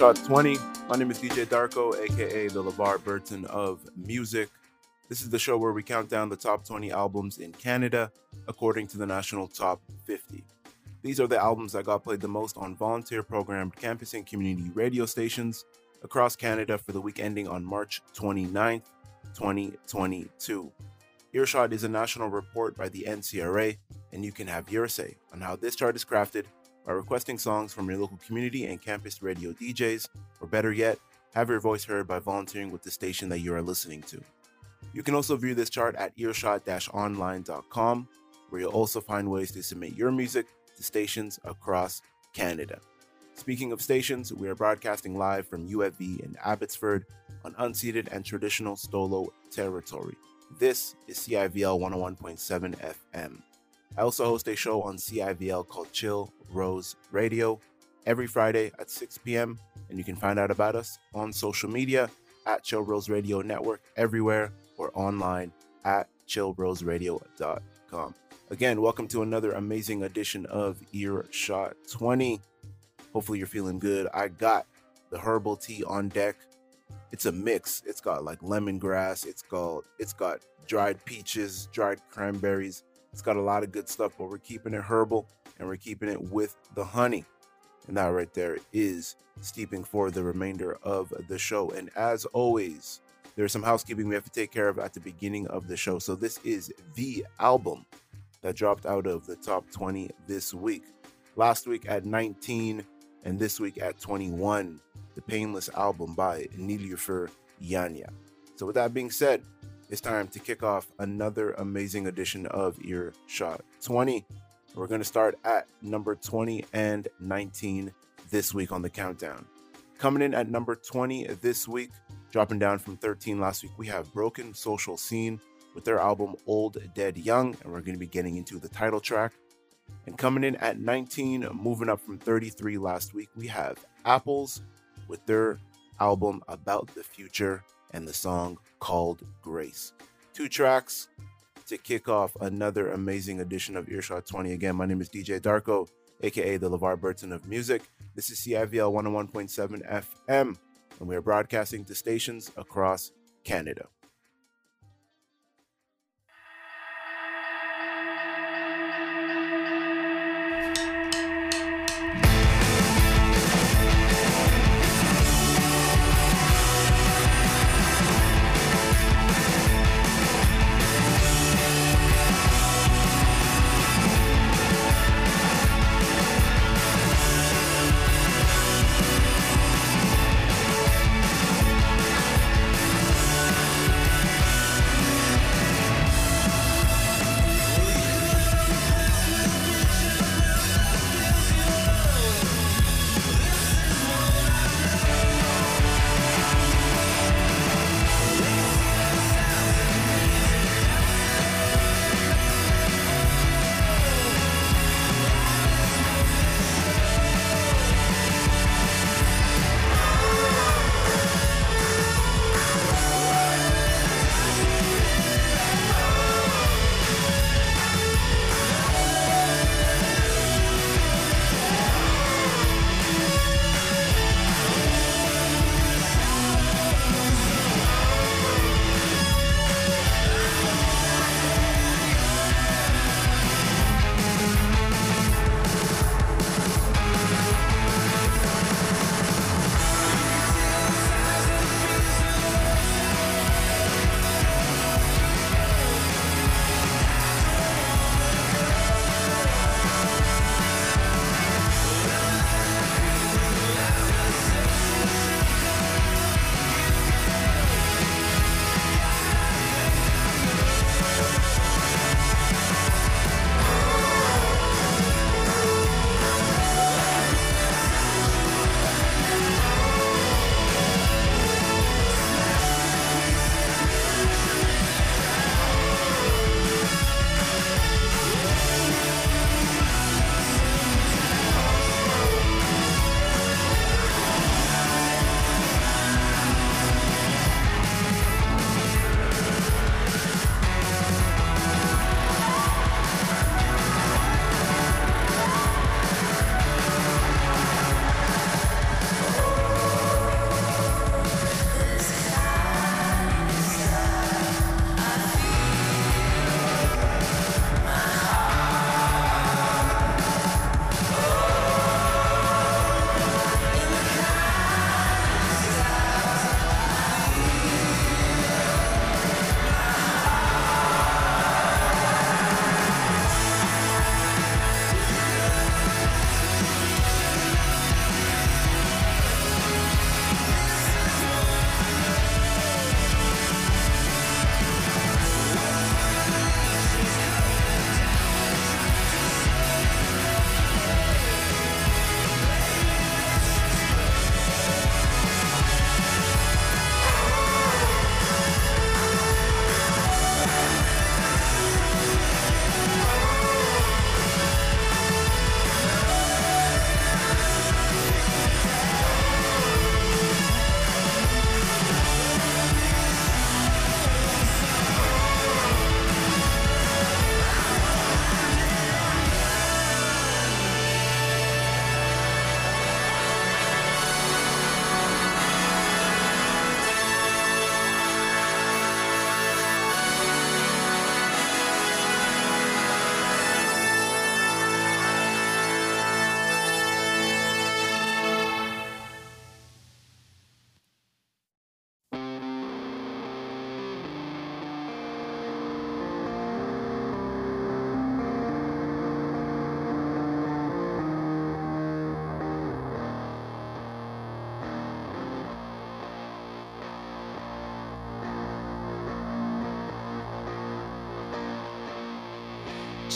Earshot 20. My name is DJ Darko, aka the LeVar Burton of music. This is the show where we count down the top 20 albums in Canada according to the National Top 50. These are the albums that got played the most on volunteer programmed campus and community radio stations across Canada for the week ending on March 29th, 2022. Earshot is a national report by the NCRA, and you can have your say on how this chart is crafted by requesting songs from your local community and campus radio DJs, or better yet, have your voice heard by volunteering with the station that you are listening to. You can also view this chart at earshot online.com, where you'll also find ways to submit your music to stations across Canada. Speaking of stations, we are broadcasting live from UFV in Abbotsford on unceded and traditional Stolo territory. This is CIVL 101.7 FM. I also host a show on CIVL called Chill Rose Radio every Friday at 6 p.m. And you can find out about us on social media at Chill Rose Radio Network everywhere or online at chillroseradio.com. Again, welcome to another amazing edition of Earshot 20. Hopefully, you're feeling good. I got the herbal tea on deck. It's a mix. It's got like lemongrass. It's got it's got dried peaches, dried cranberries. It's got a lot of good stuff, but we're keeping it herbal and we're keeping it with the honey. And that right there is steeping for the remainder of the show. And as always, there's some housekeeping we have to take care of at the beginning of the show. So this is the album that dropped out of the top 20 this week. Last week at 19 and this week at 21, the Painless album by Nilüfer Yanya. So with that being said, it's time to kick off another amazing edition of Earshot 20. We're going to start at number 20 and 19 this week on the countdown. Coming in at number 20 this week, dropping down from 13 last week, we have Broken Social Scene with their album Old Dead Young, and we're going to be getting into the title track. And coming in at 19, moving up from 33 last week, we have Apples with their album About the Future and the song called Grace. Two tracks to kick off another amazing edition of Earshot 20. Again, my name is DJ Darko, aka the LeVar Burton of music. This is CIVL 101.7 FM, and we are broadcasting to stations across Canada.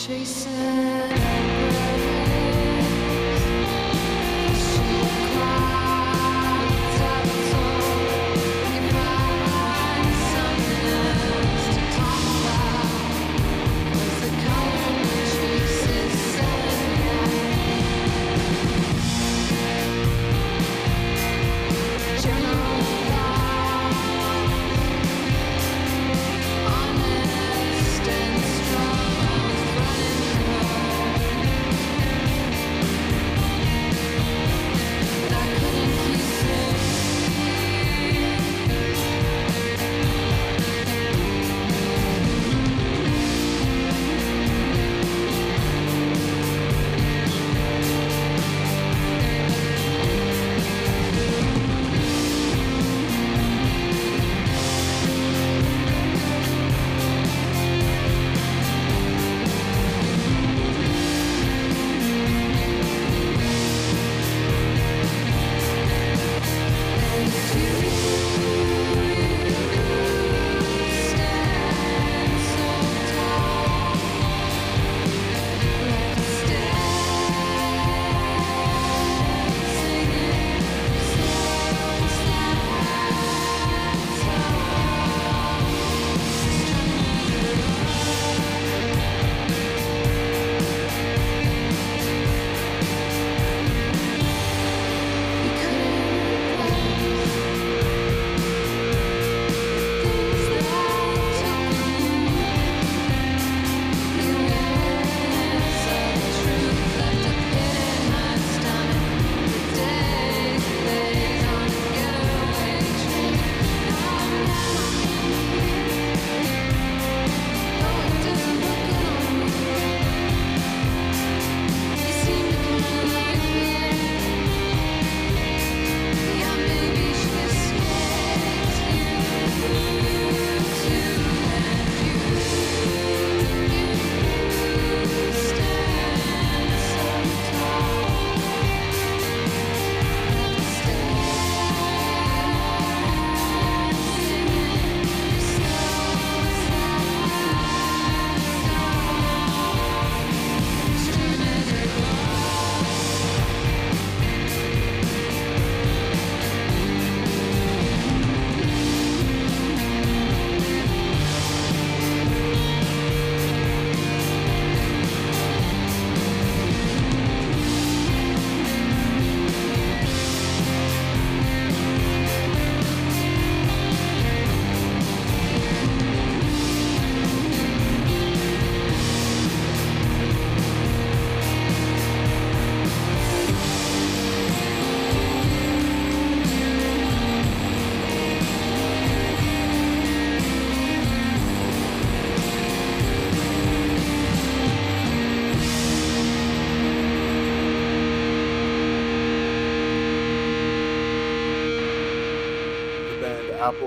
Apple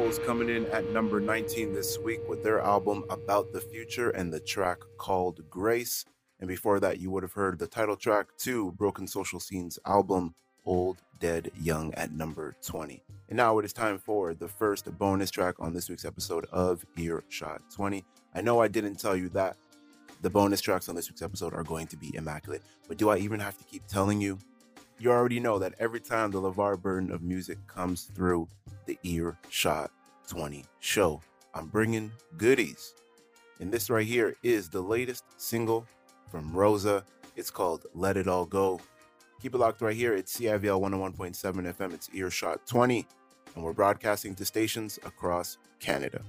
is coming in at number 19 this week with their album About the Future and the track called Grace. And before that, you would have heard the title track to Broken Social Scene's album Old, Dead, Young at number 20. And now it is time for the first bonus track on this week's episode of Earshot 20. I know I didn't tell you that. The bonus tracks on this week's episode are going to be immaculate, but do I even have to keep telling you? You already know that every time the LeVar Burton of music comes through, the Earshot 20 show. I'm bringing goodies. And this right here is the latest single from Rosa. It's called Let It All Go. Keep it locked right here at CIVL 101.7 FM. It's Earshot 20, and we're broadcasting to stations across Canada.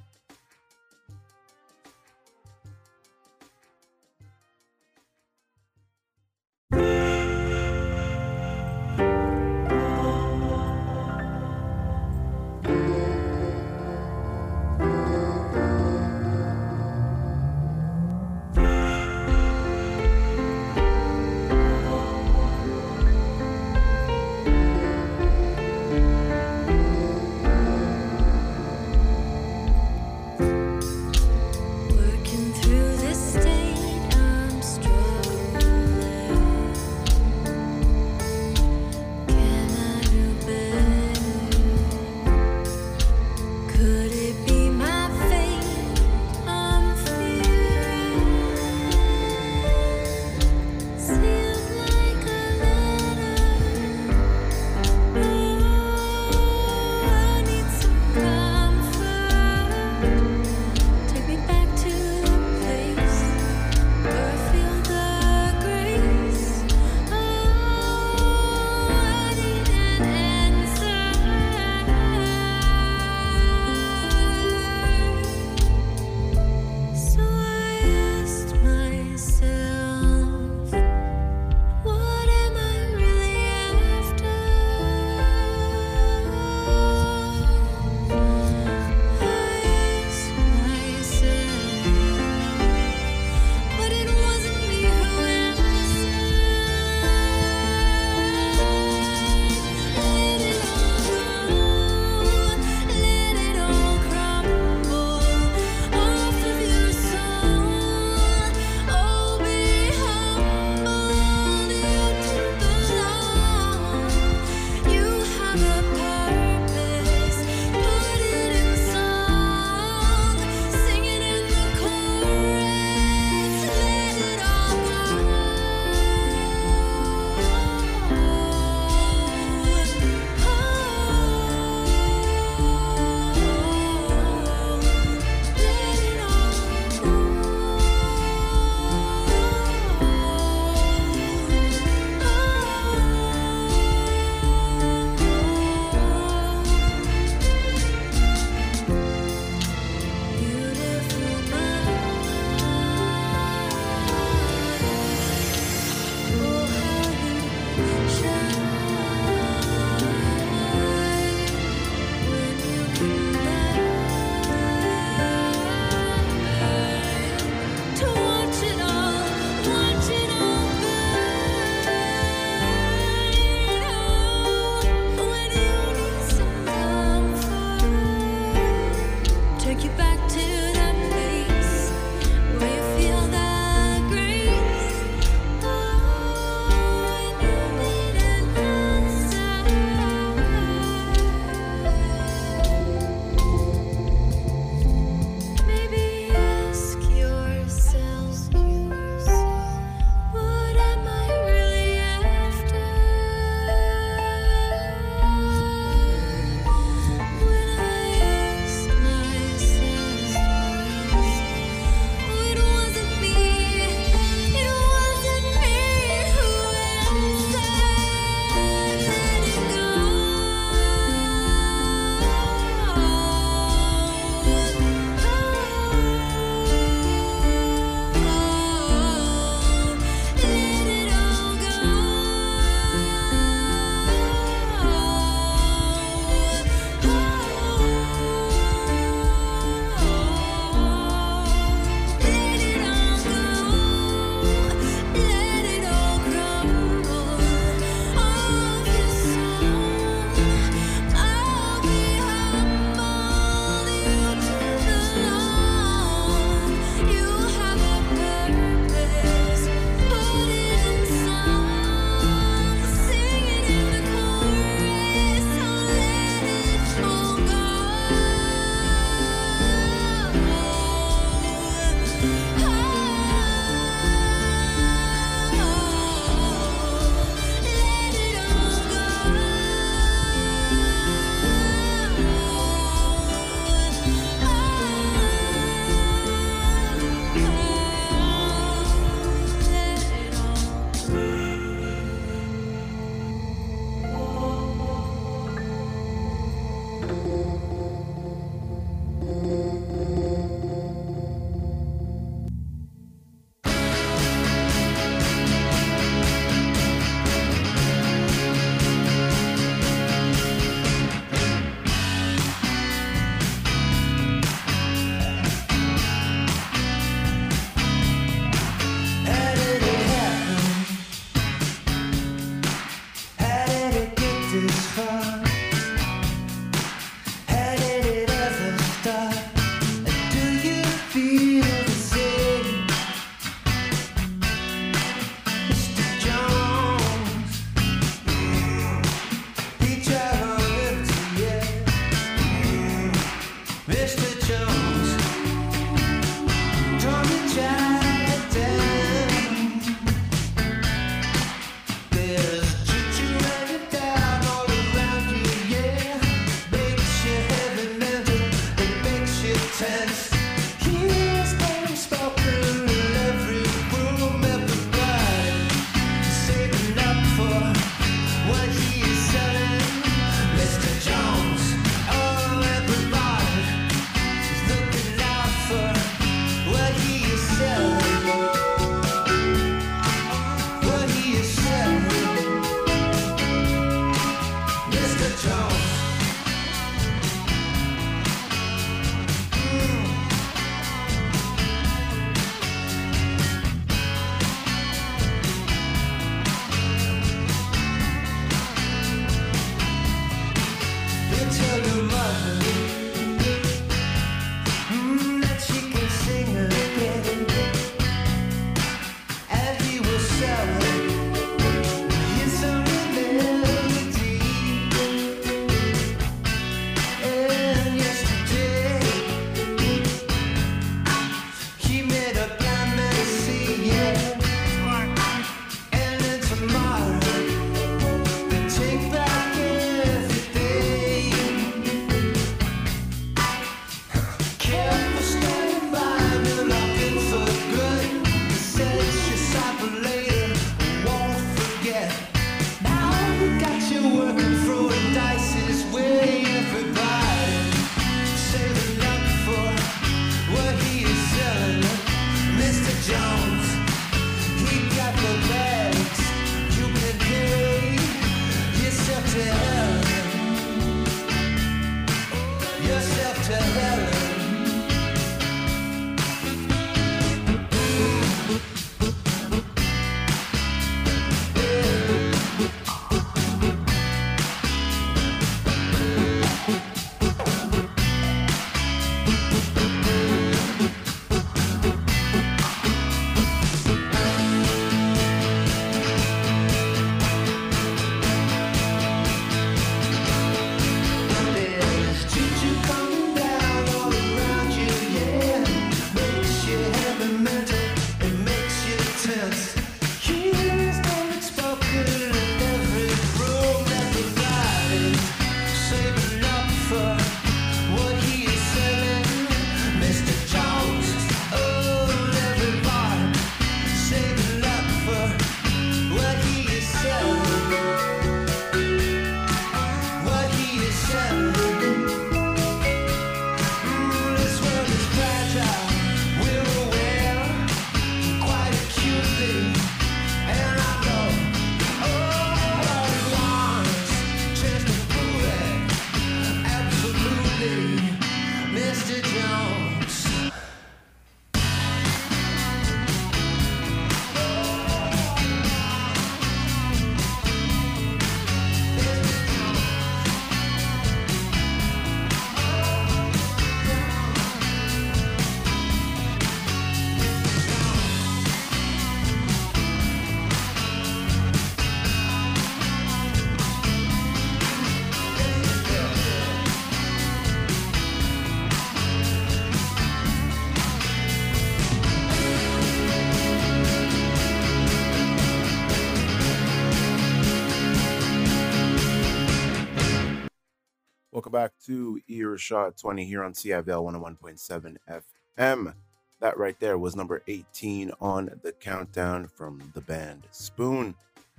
To Earshot 20 here on CIVL 101.7 FM. That right there was number 18 on the countdown from the band Spoon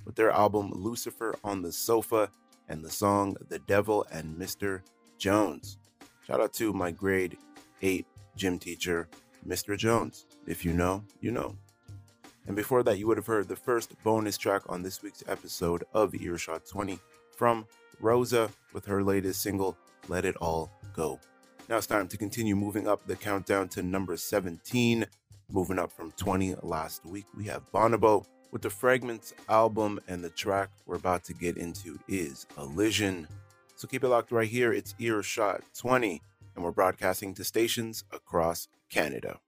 with their album Lucifer on the Sofa and the song The Devil and Mr. Jones. Shout out to my grade 8 gym teacher, Mr. Jones. If you know, you know. And before that, you would have heard the first bonus track on this week's episode of Earshot 20 from Rosa with her latest single, let It All Go. Now it's time to continue moving up the countdown to number 17. Moving up from 20 last week, we have Bonobo with the Fragments album, and the track we're about to get into is Elysian. So keep it locked right here. It's Earshot 20, and we're broadcasting to stations across Canada.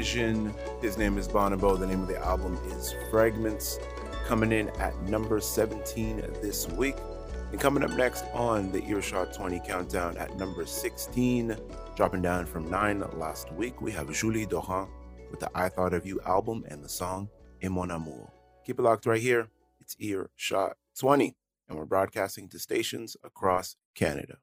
Collision. His name is Bonobo. The name of the album is Fragments. Coming in at number 17 this week. And coming up next on the Earshot 20 countdown at number 16, dropping down from 9 last week, we have Julie Doiron with the I Thought of You album and the song Et Mon Amour. Keep it locked right here. It's Earshot 20, and we're broadcasting to stations across Canada.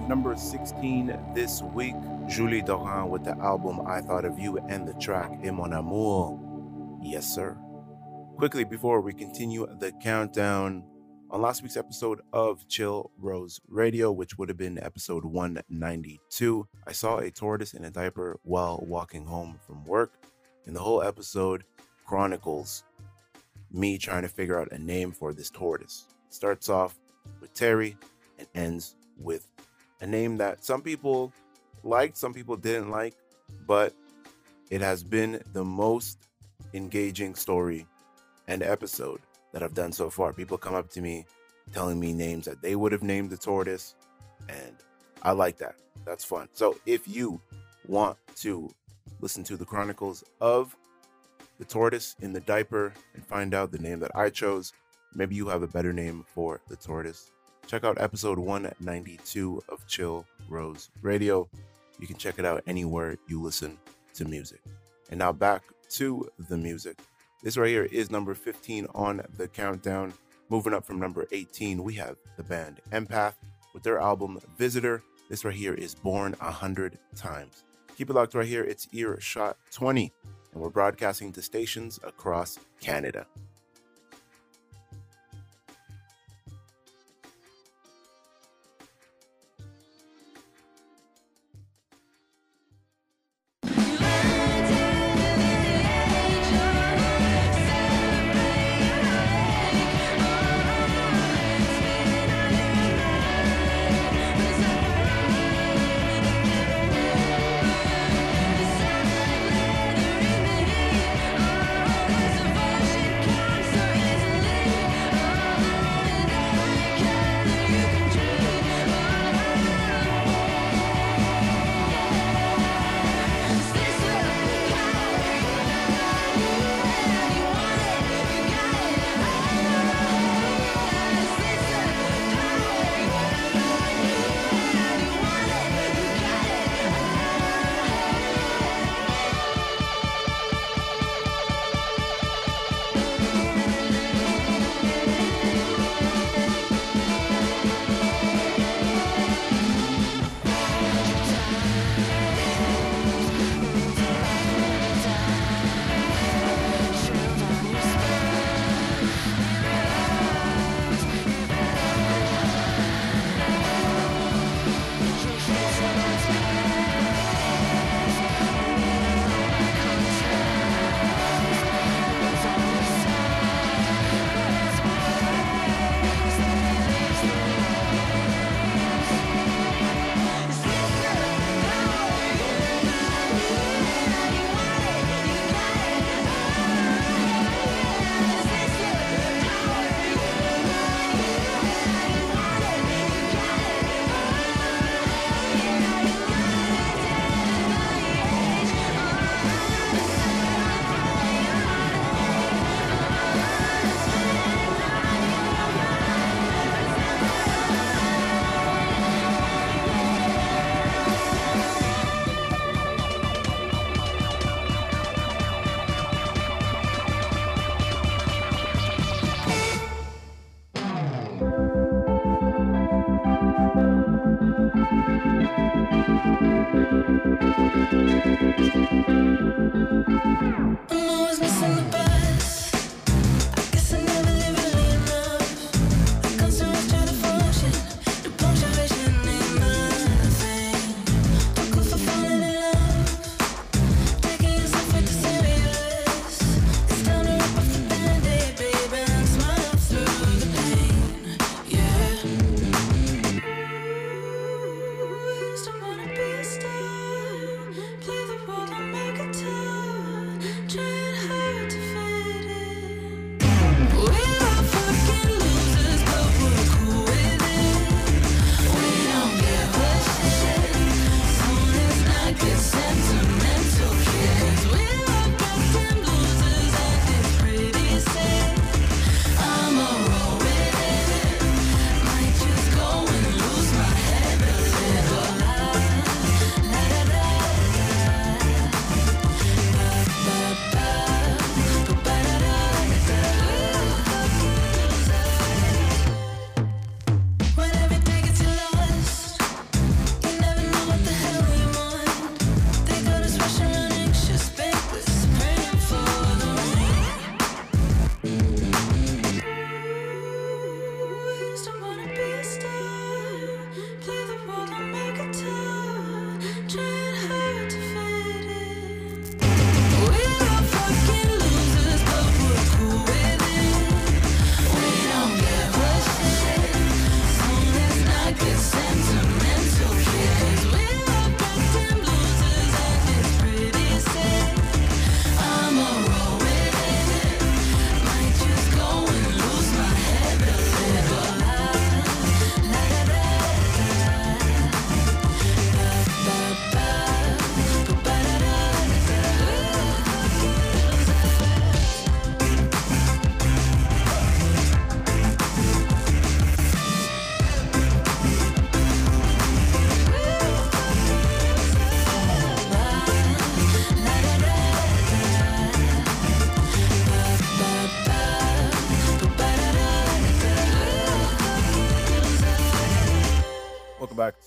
Number 16 this week, Julie Doiron with the album I Thought of You and the track Et Mon Amour. Yes, sir. Quickly, before we continue the countdown, on last week's episode of Chill Rose Radio, which would have been episode 192, I saw a tortoise in a diaper while walking home from work. And the whole episode chronicles me trying to figure out a name for this tortoise. It starts off with Terry and ends with a name that some people liked, some people didn't like, but it has been the most engaging story and episode that I've done so far. People come up to me telling me names that they would have named the tortoise, and I like that. That's fun. So if you want to listen to the chronicles of the tortoise in the diaper and find out the name that I chose, maybe you have a better name for the tortoise check out episode 192 of Chill Rose Radio. You can check it out anywhere you listen to music. And now back to the music. This right here is number 15 on the countdown. Moving up from number 18, we have the band Empath with their album Visitor. This right here is Born a Hundred Times. Keep it locked right here. It's Earshot 20, and we're broadcasting to stations across Canada.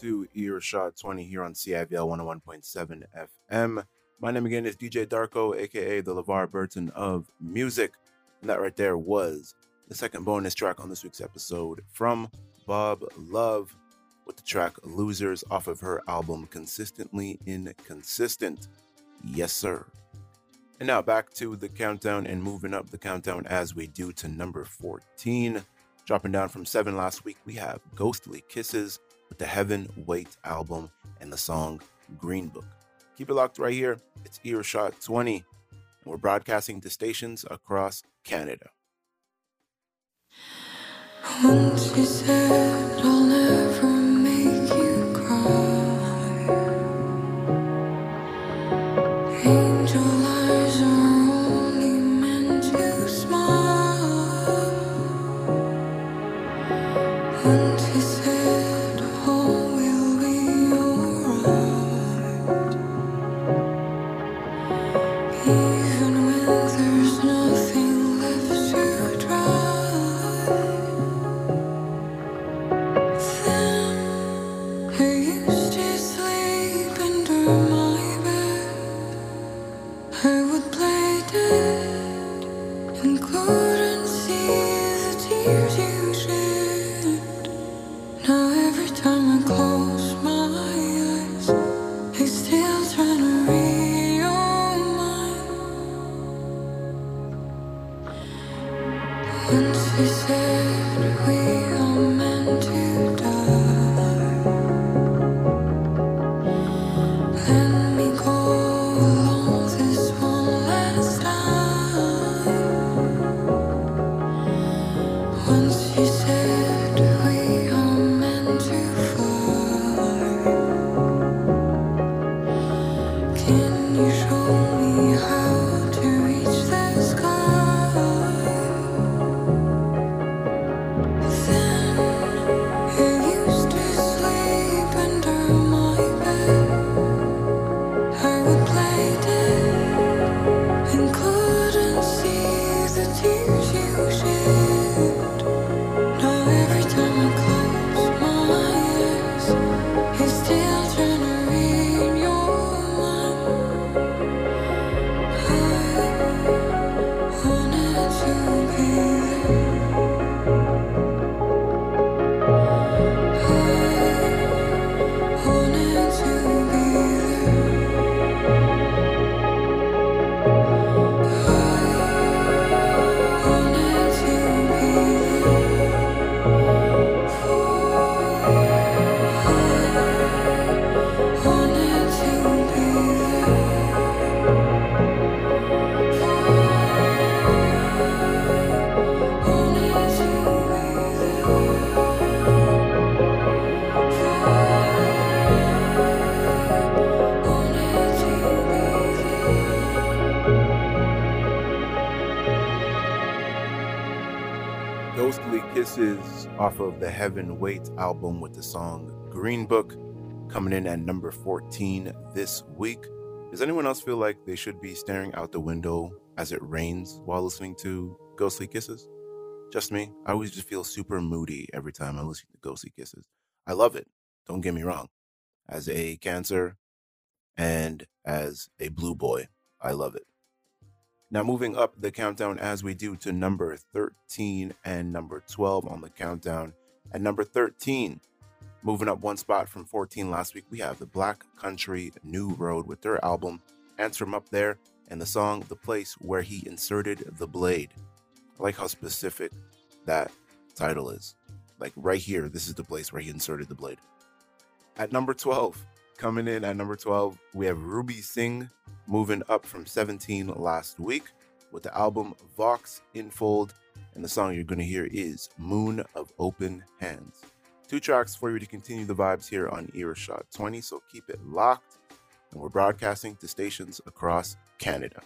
To Earshot 20 here on CIVL 101.7 FM. My name again is DJ Darko, aka the LeVar Burton of music. And that right there was the second bonus track on this week's episode from Bob Love with the track Losers off of her album Consistently Inconsistent. Yes, sir. And now back to the countdown and moving up the countdown as we do to number 14. Dropping down from seven last week, we have Ghostly Kisses with the Heaven Wait album and the song Green Book. Keep it locked right here. It's Earshot 20, and we're broadcasting to stations across Canada. Off of the Heaven Wait album with the song Green Book coming in at number 14 this week. Does anyone else feel like they should be staring out the window as it rains while listening to Ghostly Kisses? Just me. I always just feel super moody every time I listen to Ghostly Kisses. I love it. Don't get me wrong. As a Cancer and as a Blue Boy, I love it. Now, moving up the countdown as we do to number 13 and number 12 on the countdown. At number 13, moving up one spot from 14 last week, we have the Black Country New Road with their album Ants from Up There and the song The Place Where He Inserted the Blade. I like how specific that title is. Like right here, this is the place where he inserted the blade. At number 12, coming in at number 12, we have Ruby Singh moving up from 17 last week with the album Vox Infold. And the song you're going to hear is Moon of Open Hands. Two tracks for you to continue the vibes here on Earshot 20, so keep it locked. And we're broadcasting to stations across Canada.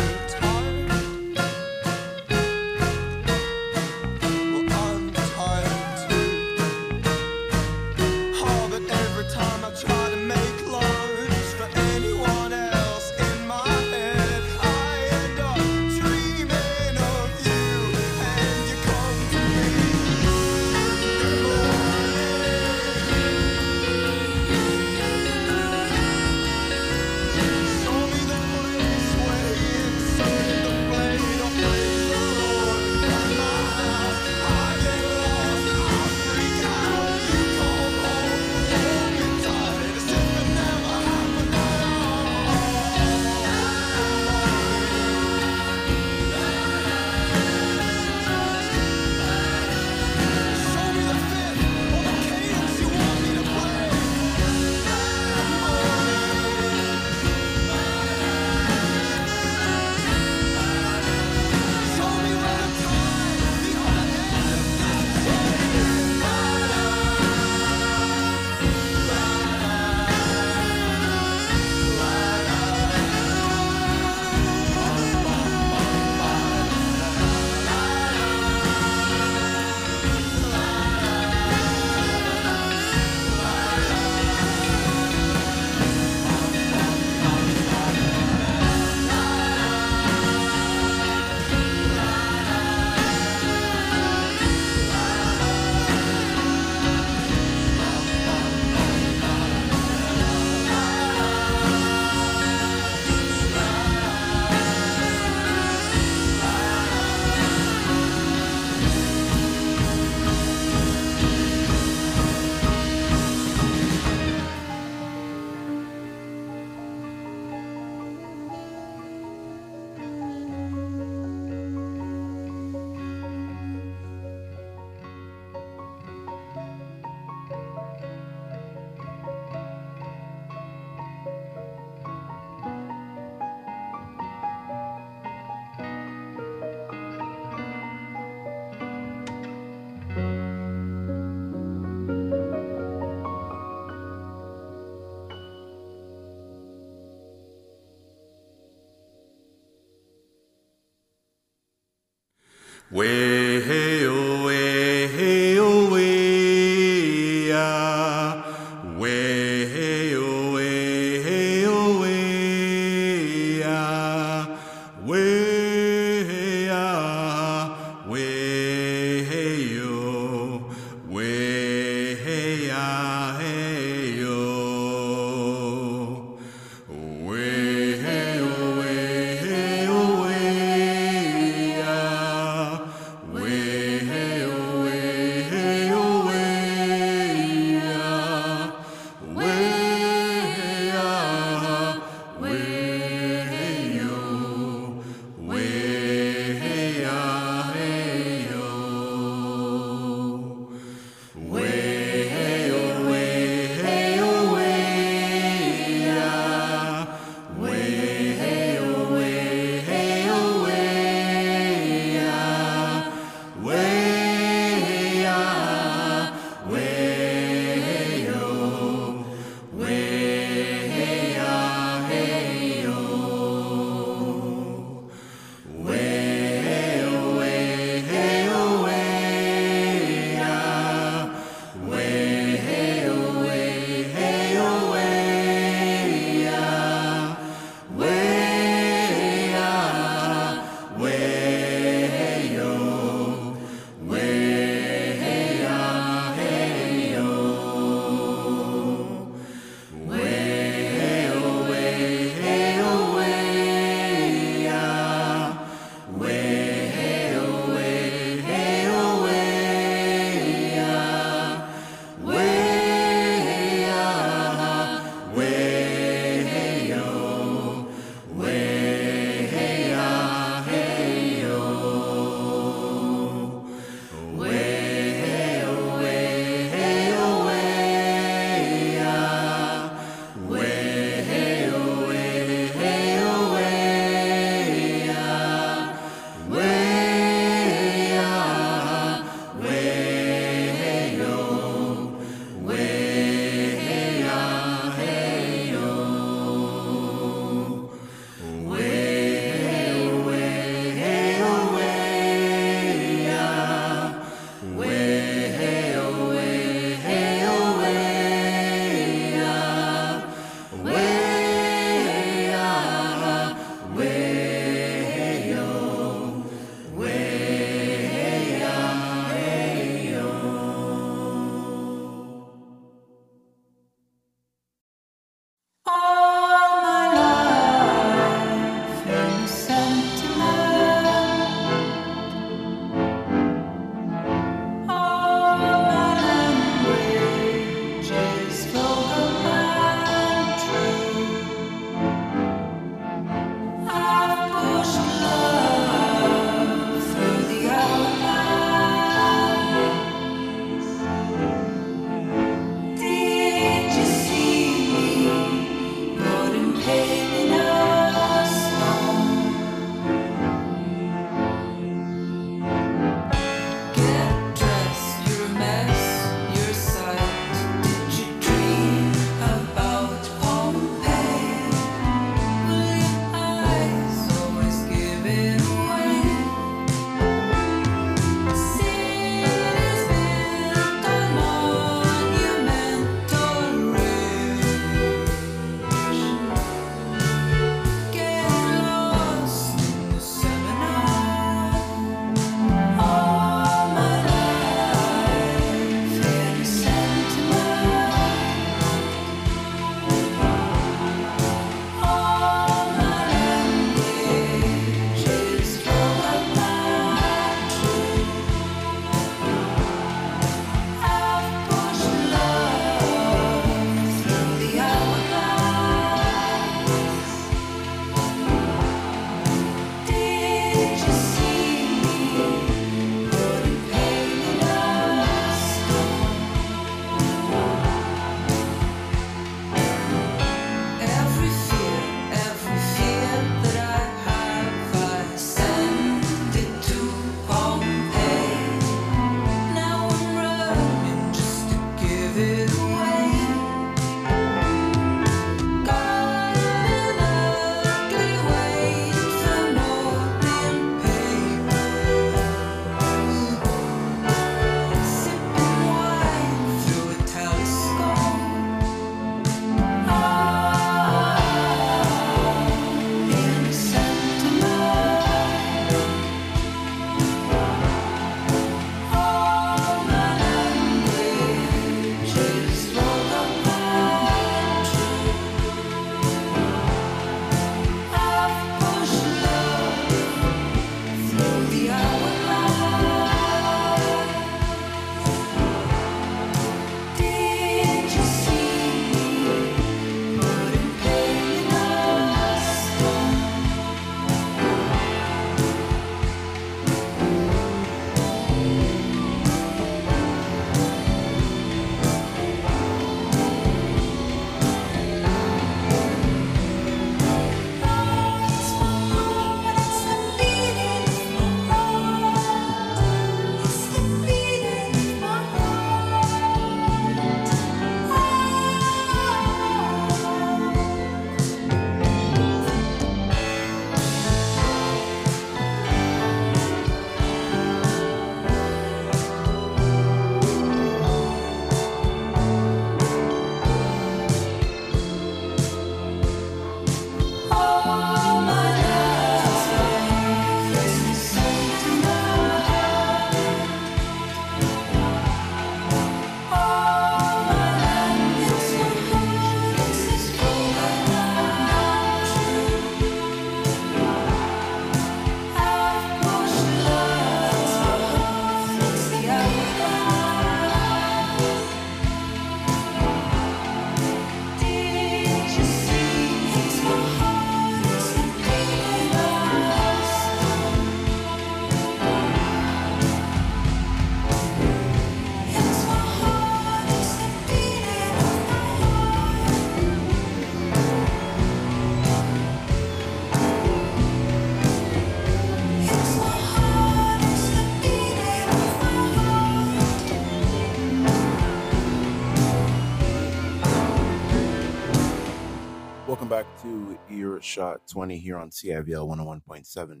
Earshot 20 here on CIVL 101.7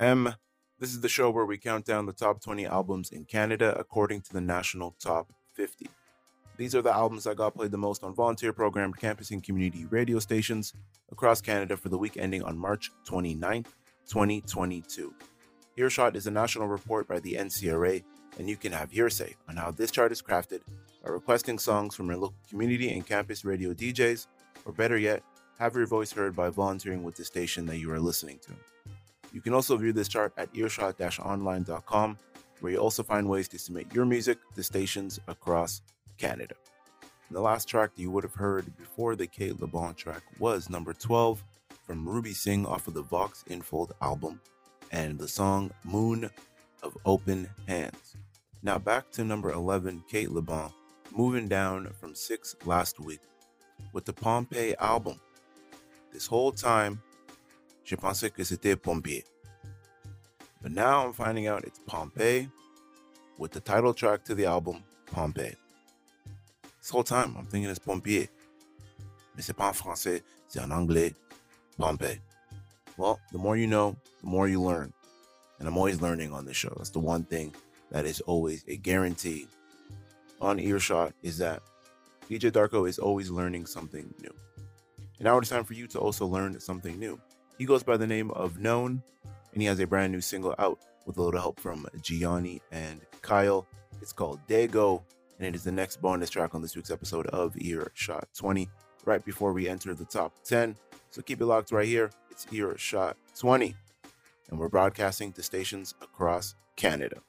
FM. This is the show where we count down the top 20 albums in Canada according to the National Top 50. These are the albums that got played the most on volunteer programmed campus and community radio stations across Canada for the week ending on March 29th, 2022. Earshot is a national report by the NCRA, and you can have your say on how this chart is crafted by requesting songs from your local community and campus radio DJs, or better yet, have your voice heard by volunteering with the station that you are listening to. You can also view this chart at earshot online.com, where you also find ways to submit your music to stations across Canada. And the last track that you would have heard before the Kate Le Bon track was number 12 from Ruby Singh off of the Vox Infold album and the song Moon of Open Hands. Now back to number 11, Kate Le Bon, moving down from 6 last week with the Pompeii album. This whole time, je pensais que c'était Pompeii. But now I'm finding out it's Pompeii with the title track to the album, Pompeii. This whole time, I'm thinking it's Pompier. Mais c'est pas en français, c'est en anglais, Pompeii. Well, the more you know, the more you learn. And I'm always learning on this show. That's the one thing that is always a guarantee on Earshot is that DJ Darko is always learning something new. And now it's time for you to also learn something new. He goes by the name of Known, and he has a brand new single out with a little help from Gianni and Kyle. It's called Dago, and it is the next bonus track on this week's episode of Earshot 20, right before we enter the top 10. So keep it locked right here. It's Earshot 20, and we're broadcasting to stations across Canada.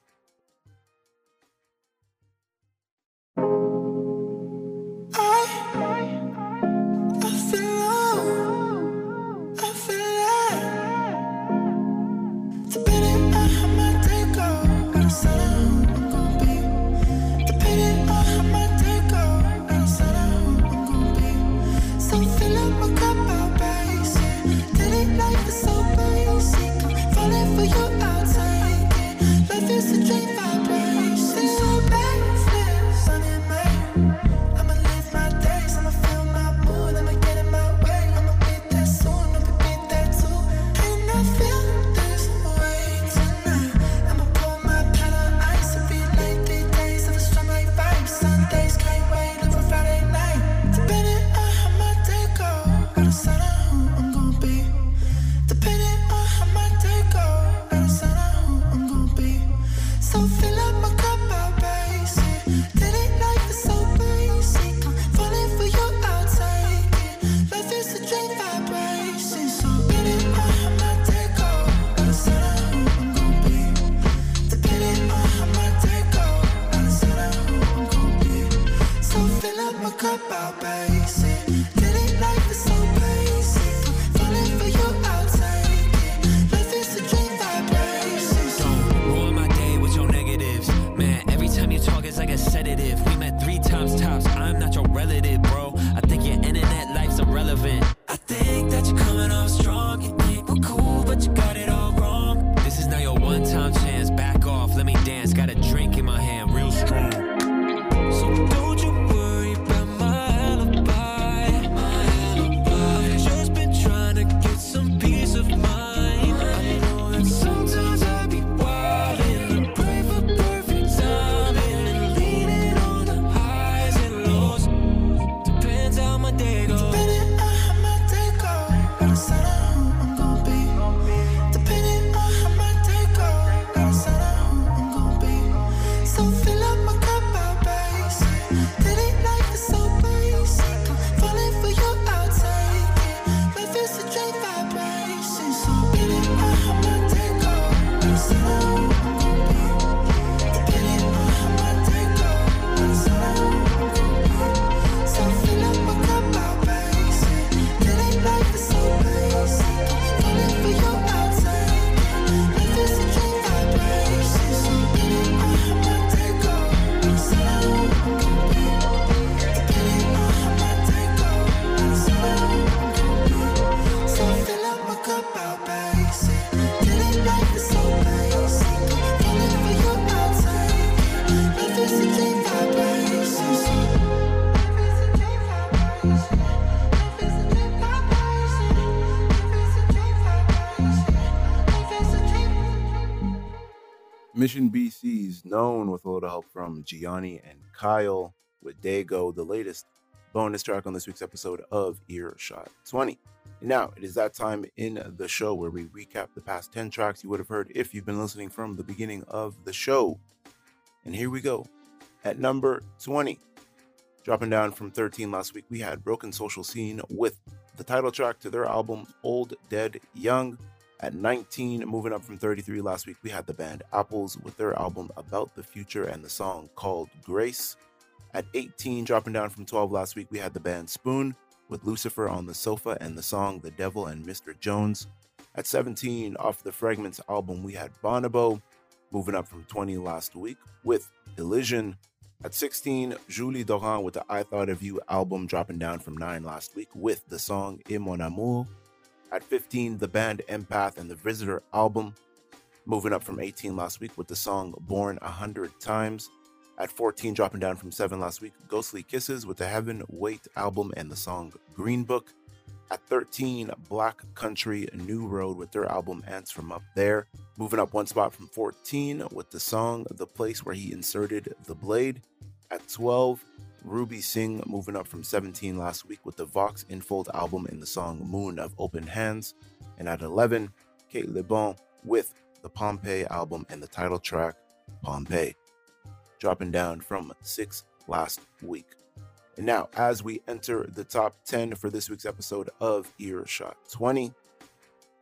BC's known with a little help from Gianni and Kyle with Dago, the latest bonus track on this week's episode of Earshot 20. Now it is that time in the show where we recap the past 10 tracks you would have heard if you've been listening from the beginning of the show. And here we go. At number 20, dropping down from 13 last week, we had Broken Social Scene with the title track to their album Old Dead Young. At 19, moving up from 33 last week, we had the band Apples with their album About the Future and the song called Grace. At 18, dropping down from 12 last week, we had the band Spoon with Lucifer on the Sofa and the song The Devil and Mr. Jones. At 17, off the Fragments album, we had Bonobo, moving up from 20 last week with Elysian. At 16, Julie Doiron with the I Thought of You album, dropping down from 9 last week with the song Et Mon Amour. At 15, the band Empath and the Visitor album, moving up from 18 last week with the song Born a Hundred Times. At 14, dropping down from 7 last week, Ghostly Kisses with the Heaven Wait album and the song Green Book. At 13, Black Country New Road with their album Ants from Up There. Moving up one spot from 14 with the song The Place Where He Inserted the Blade. At 12, Ruby Singh moving up from 17 last week with the Vox Infold album and the song Moon of Open Hands. And at 11, Kate Le Bon with the Pompeii album and the title track Pompeii, dropping down from 6 last week. And now, as we enter the top 10 for this week's episode of Earshot 20,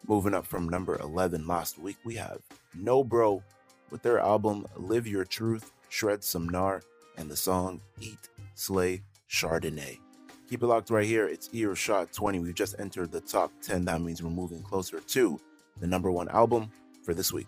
moving up from number 11 last week, we have Nobro with their album Live Your Truth, Shred Some Gnar, and the song Eat Slay Chardonnay. Keep it locked right here. It's Earshot 20. We've just entered the top 10. That means we're moving closer to the number one album for this week.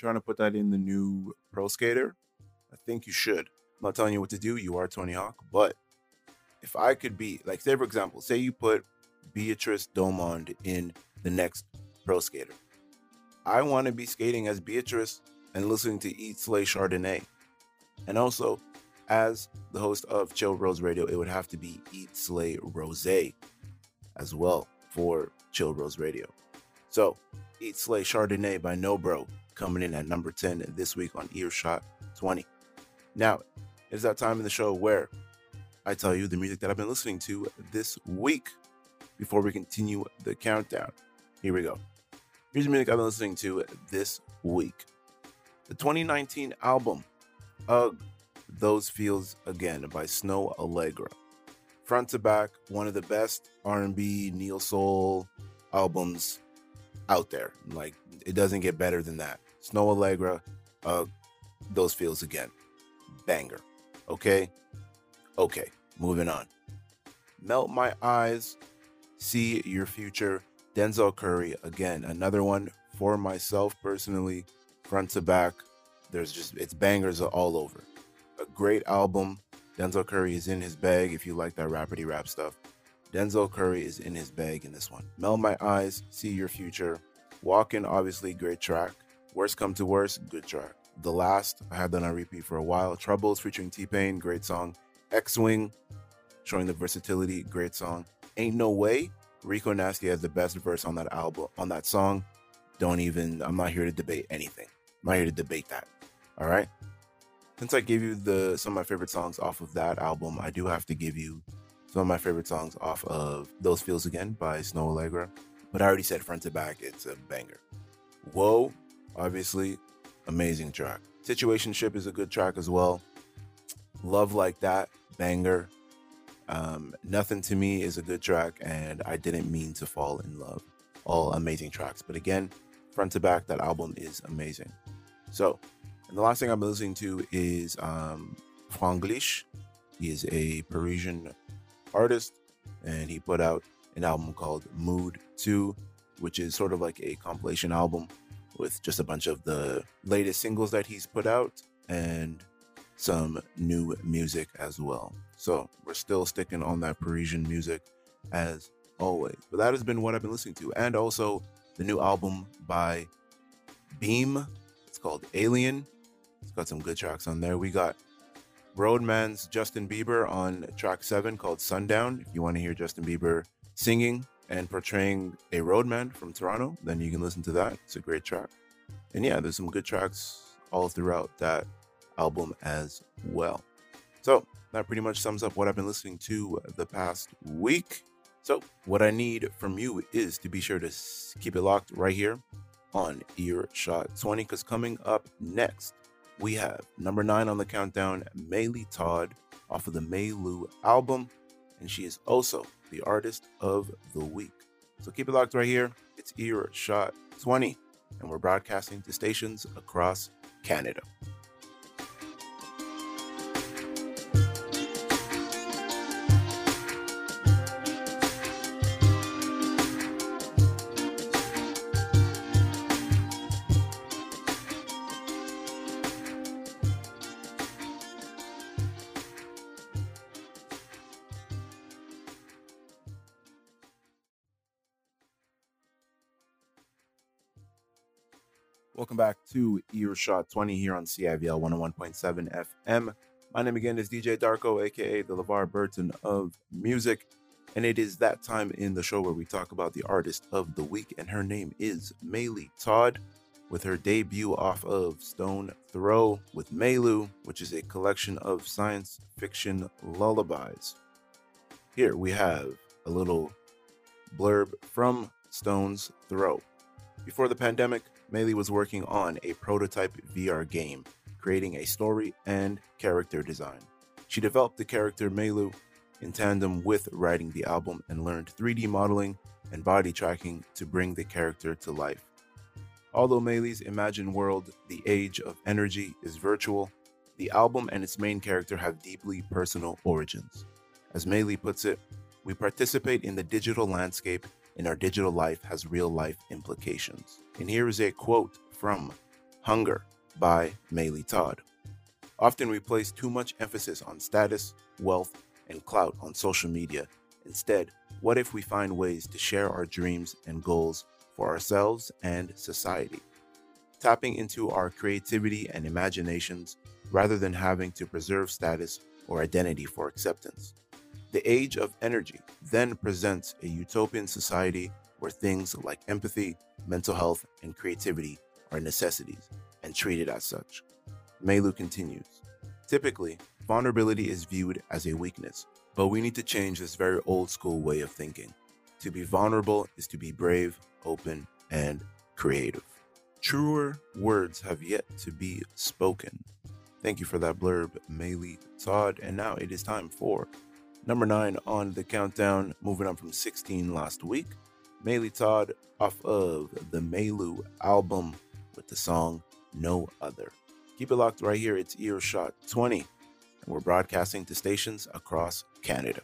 Trying to put that in the new Pro Skater? I think you should. I'm not telling you what to do. You are Tony Hawk. But if I could be, like, say, for example, say you put Beatrice Domond in the next Pro Skater. I want to be skating as Beatrice and listening to Eat Slay Chardonnay. And also, as the host of Chill Rose Radio, it would have to be Eat Slay Rose as well for Chill Rose Radio. So, Eat Slay Chardonnay by Nobro coming in at number 10 this week on Earshot 20. Now, it's that time in the show where I tell you the music that I've been listening to this week before we continue the countdown. Here we go. Here's the music I've been listening to this week. The 2019 album, Ugh, Those Feels Again by Snoh Aalegra. Front to back, one of the best R&B, neo soul albums out there. Like it doesn't get better than that. Snoh Aalegra, uh, those feels again. Banger. Okay? Okay, moving on. Melt My Eyes, See Your Future, Denzel Curry, again, another one for myself personally, front to back. There's just, it's bangers all over. A great album. Denzel Curry is in his bag if you like that rapidy rap stuff. Denzel Curry is in his bag in this one. Melt My Eyes, See Your Future. Walking, obviously, great track. Worst Come to Worst, good track. The Last, I had that on repeat for a while. Troubles featuring T Pain, great song. X Wing, showing the versatility, great song. Ain't No Way, Rico Nasty has the best verse on that album, on that song. Don't even, I'm not here to debate anything. I'm not here to debate that. All right. Since I gave you the some of my favorite songs off of that album, I do have to give you some of my favorite songs off of Those Feels Again by Snoh Aalegra. But I already said front to back, it's a banger. Whoa, obviously, amazing track. Situationship is a good track as well. Love Like That, banger. Um, Nothing to Me is a good track, and I Didn't Mean to Fall in Love. All amazing tracks. But again, front to back, that album is amazing. So, and the last thing I'm listening to is um, Franglish. He is a Parisian artist, and he put out an album called Mood 2, which is sort of like a compilation album with just a bunch of the latest singles that he's put out and some new music as well. So we're still sticking on that Parisian music as always. But that has been what I've been listening to. And also the new album by Beam. It's called Alien. It's got some good tracks on there. We got Roadman's Justin Bieber on track seven called Sundown. If you want to hear Justin Bieber singing and portraying a roadman from Toronto, then you can listen to that. It's a great track. And yeah, there's some good tracks all throughout that album as well. So that pretty much sums up what I've been listening to the past week. So, what I need from you is to be sure to keep it locked right here on Earshot 20, because coming up next, we have number nine on the countdown, Maylee Todd off of the Maylu album, and she is also the artist of the week. So keep it locked right here. It's Earshot 20, and we're broadcasting to stations across Canada. To Earshot 20 here on CIVL 101.7 FM. My name again is DJ Darko, aka the LeVar Burton of music, and it is that time in the show where we talk about the artist of the week, and her name is Maylee Todd, with her debut off of Stone Throw with Maylu, which is a collection of science fiction lullabies. Here we have a little blurb from Stones Throw. Before the pandemic, Maylee was working on a prototype VR game, creating a story and character design. She developed the character Maylu in tandem with writing the album and learned 3D modeling and body tracking to bring the character to life. Although Maylee's imagined world, the age of energy, is virtual, the album and its main character have deeply personal origins. As Maylee puts it, we participate in the digital landscape and our digital life has real life implications. And here is a quote from Hunger by Maylee Todd. Often we place too much emphasis on status, wealth, and clout on social media. Instead, what if we find ways to share our dreams and goals for ourselves and society? Tapping into our creativity and imaginations rather than having to preserve status or identity for acceptance. The age of energy then presents a utopian society where things like empathy, mental health, and creativity are necessities and treated as such. Maylu continues Typically, vulnerability is viewed as a weakness, but we need to change this very old school way of thinking. To be vulnerable is to be brave, open, and creative. Truer words have yet to be spoken. Thank you for that blurb, Maylee Todd. And now it is time for Number nine on the countdown, moving on from 16 last week. Maylee Todd off of the Maylu album with the song No Other. Keep it locked right here. It's Earshot 20, and we're broadcasting to stations across Canada.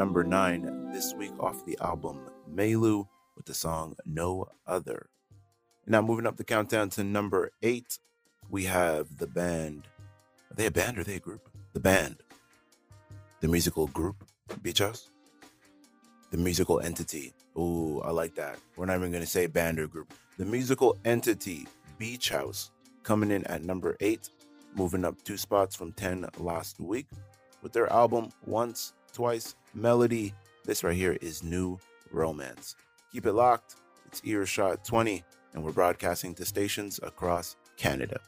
Number nine this week off the album Maylu with the song No Other. Now, moving up the countdown to number eight, we have the band. Are they a band or are they a group? The band. The musical group, Beach House. The musical entity. Ooh, I like that. We're not even going to say band or group. The musical entity, Beach House, coming in at number eight, moving up two spots from 10 last week with their album Once, Twice, melody. This right here is New Romance. Keep it locked. It's Earshot 20, and we're broadcasting to stations across Canada.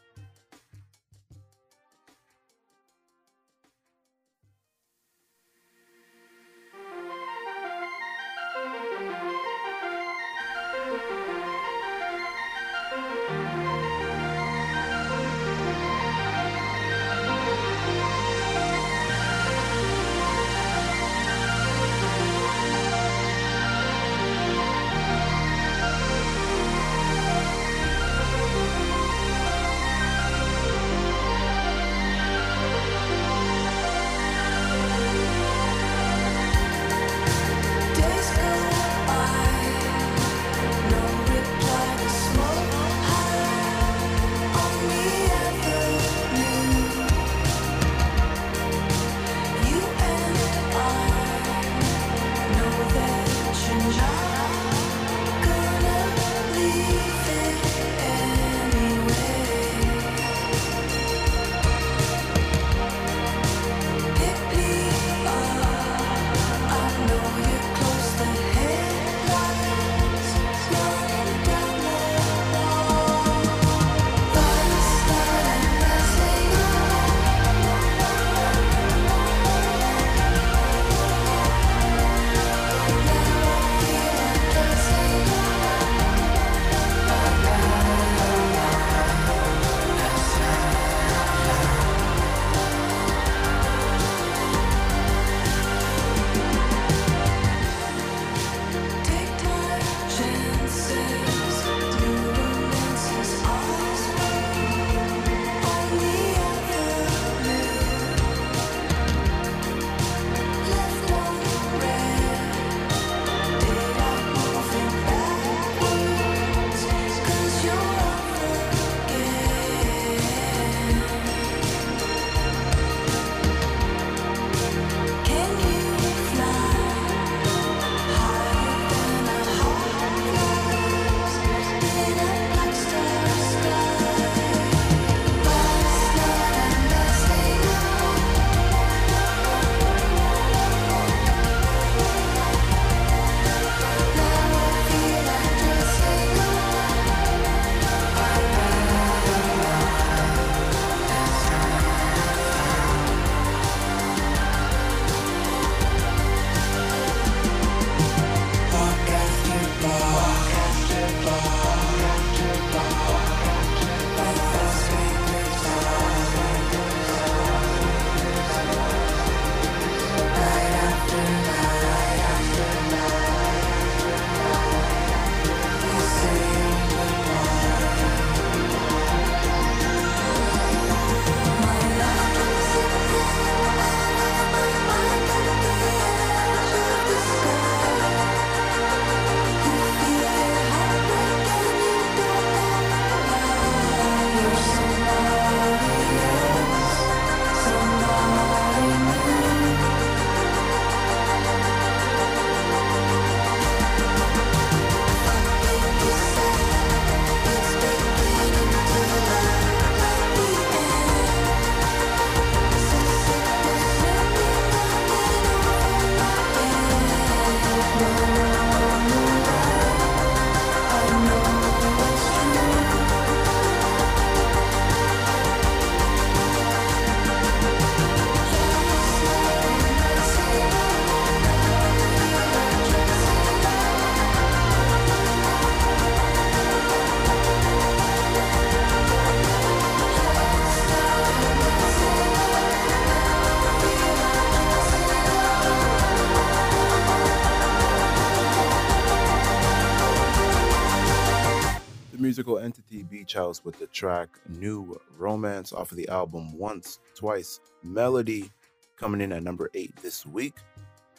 House with the track New Romance off of the album Once, Twice, Melody coming in at number eight this week.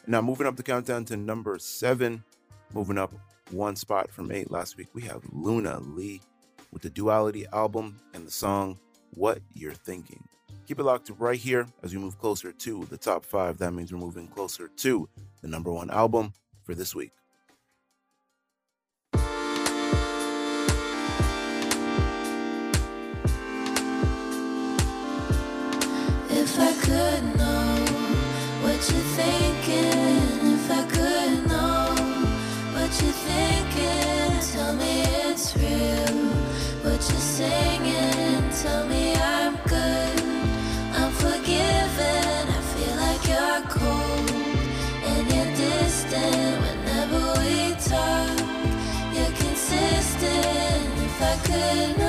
Now, moving up the countdown to number seven, moving up one spot from eight last week, we have Luna Li with the Duality album and the song What You're Thinking. Keep it locked right here as we move closer to the top five. That means we're moving closer to the number one album for this week. If I could know what you're thinking, if I could know what you're thinking, tell me it's real. What you're singing, tell me I'm good. I'm forgiven. I feel like you're cold and you're distant whenever we talk. You're consistent. If I could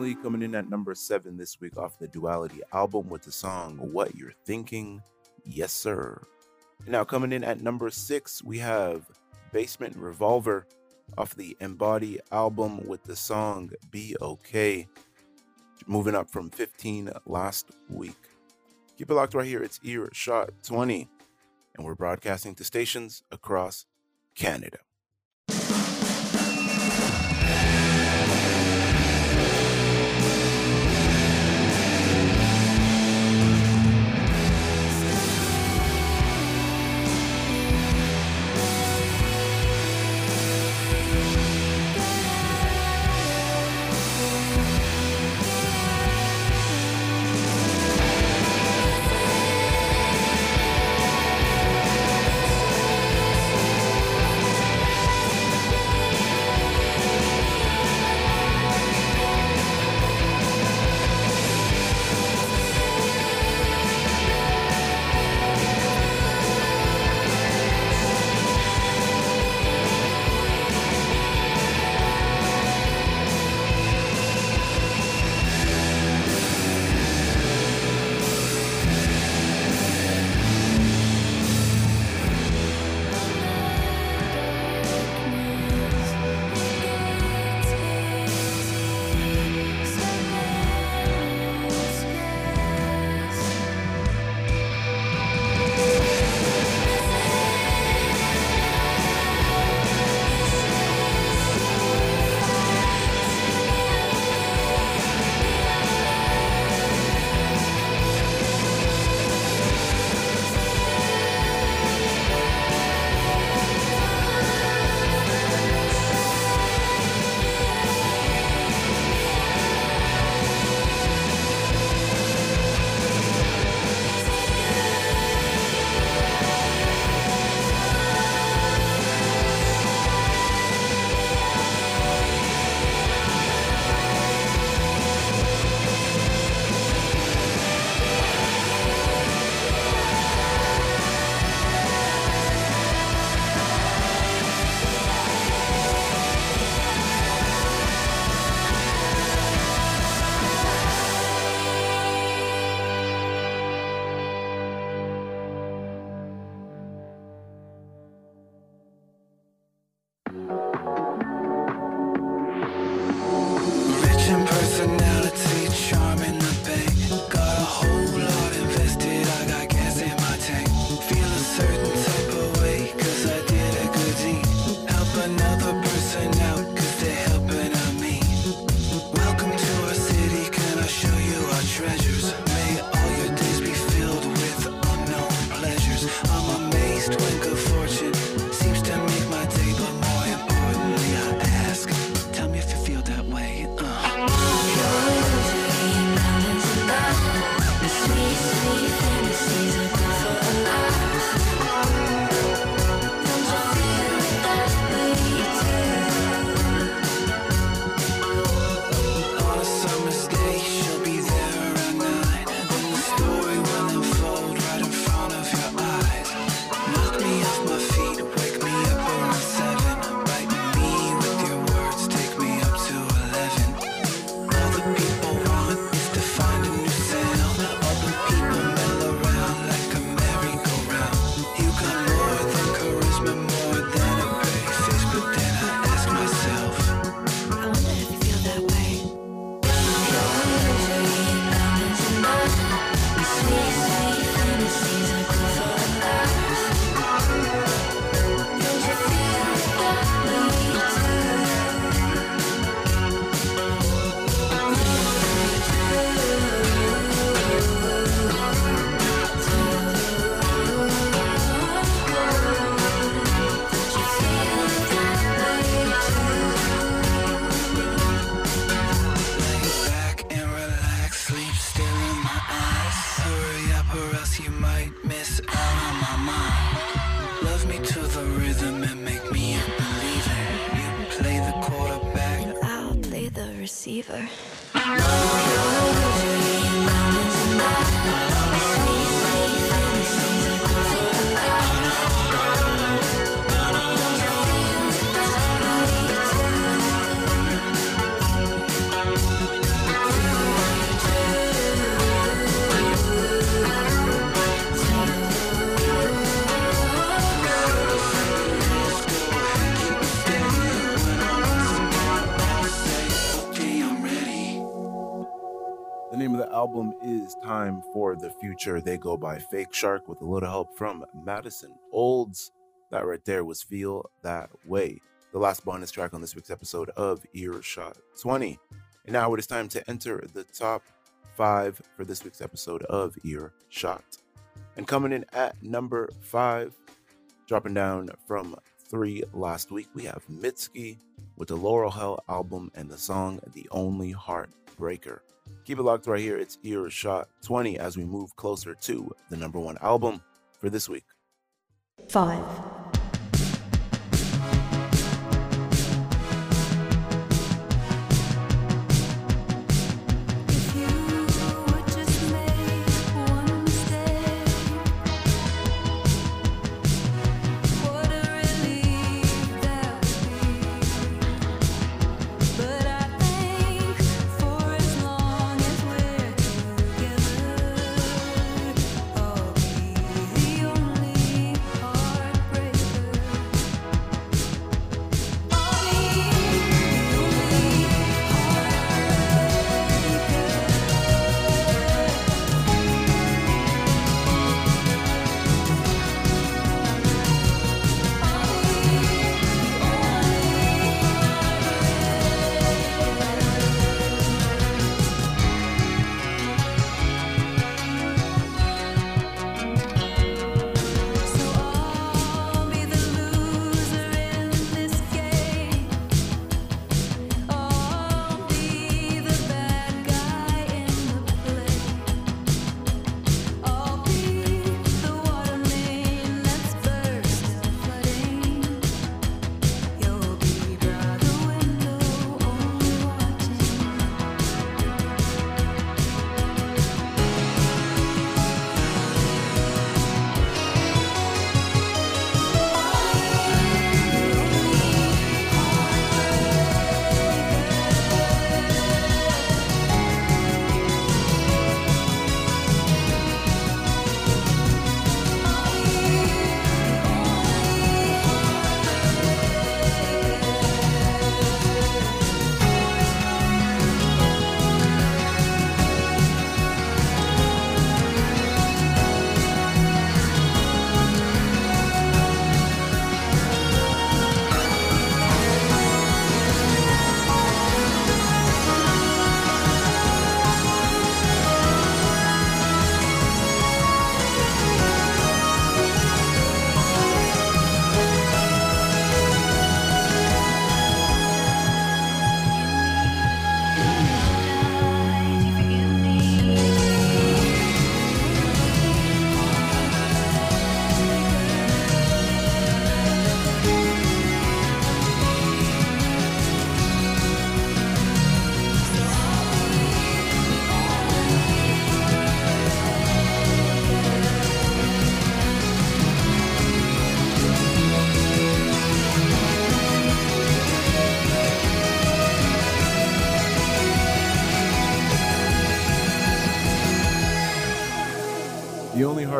Li coming in at number seven this week off the Duality album with the song What You're Thinking. Yes, sir. Now, coming in at number six, we have Basement Revolver off the Embody album with the song Be Okay. Moving up from 15 last week. Keep it locked right here. It's Earshot 20, and we're broadcasting to stations across Canada. The name of the album is Time for the Future. They go by Fake Shark with a little help from Madison Olds. That right there was Feel That Way, the last bonus track on this week's episode of Earshot 20. And now it is time to enter the top five for this week's episode of Earshot. And coming in at number five, dropping down from three last week, we have Mitski with the Laurel Hell album and the song The Only Heartbreaker. Keep it locked right here. It's Earshot 20 as we move closer to the number one album for this week. five,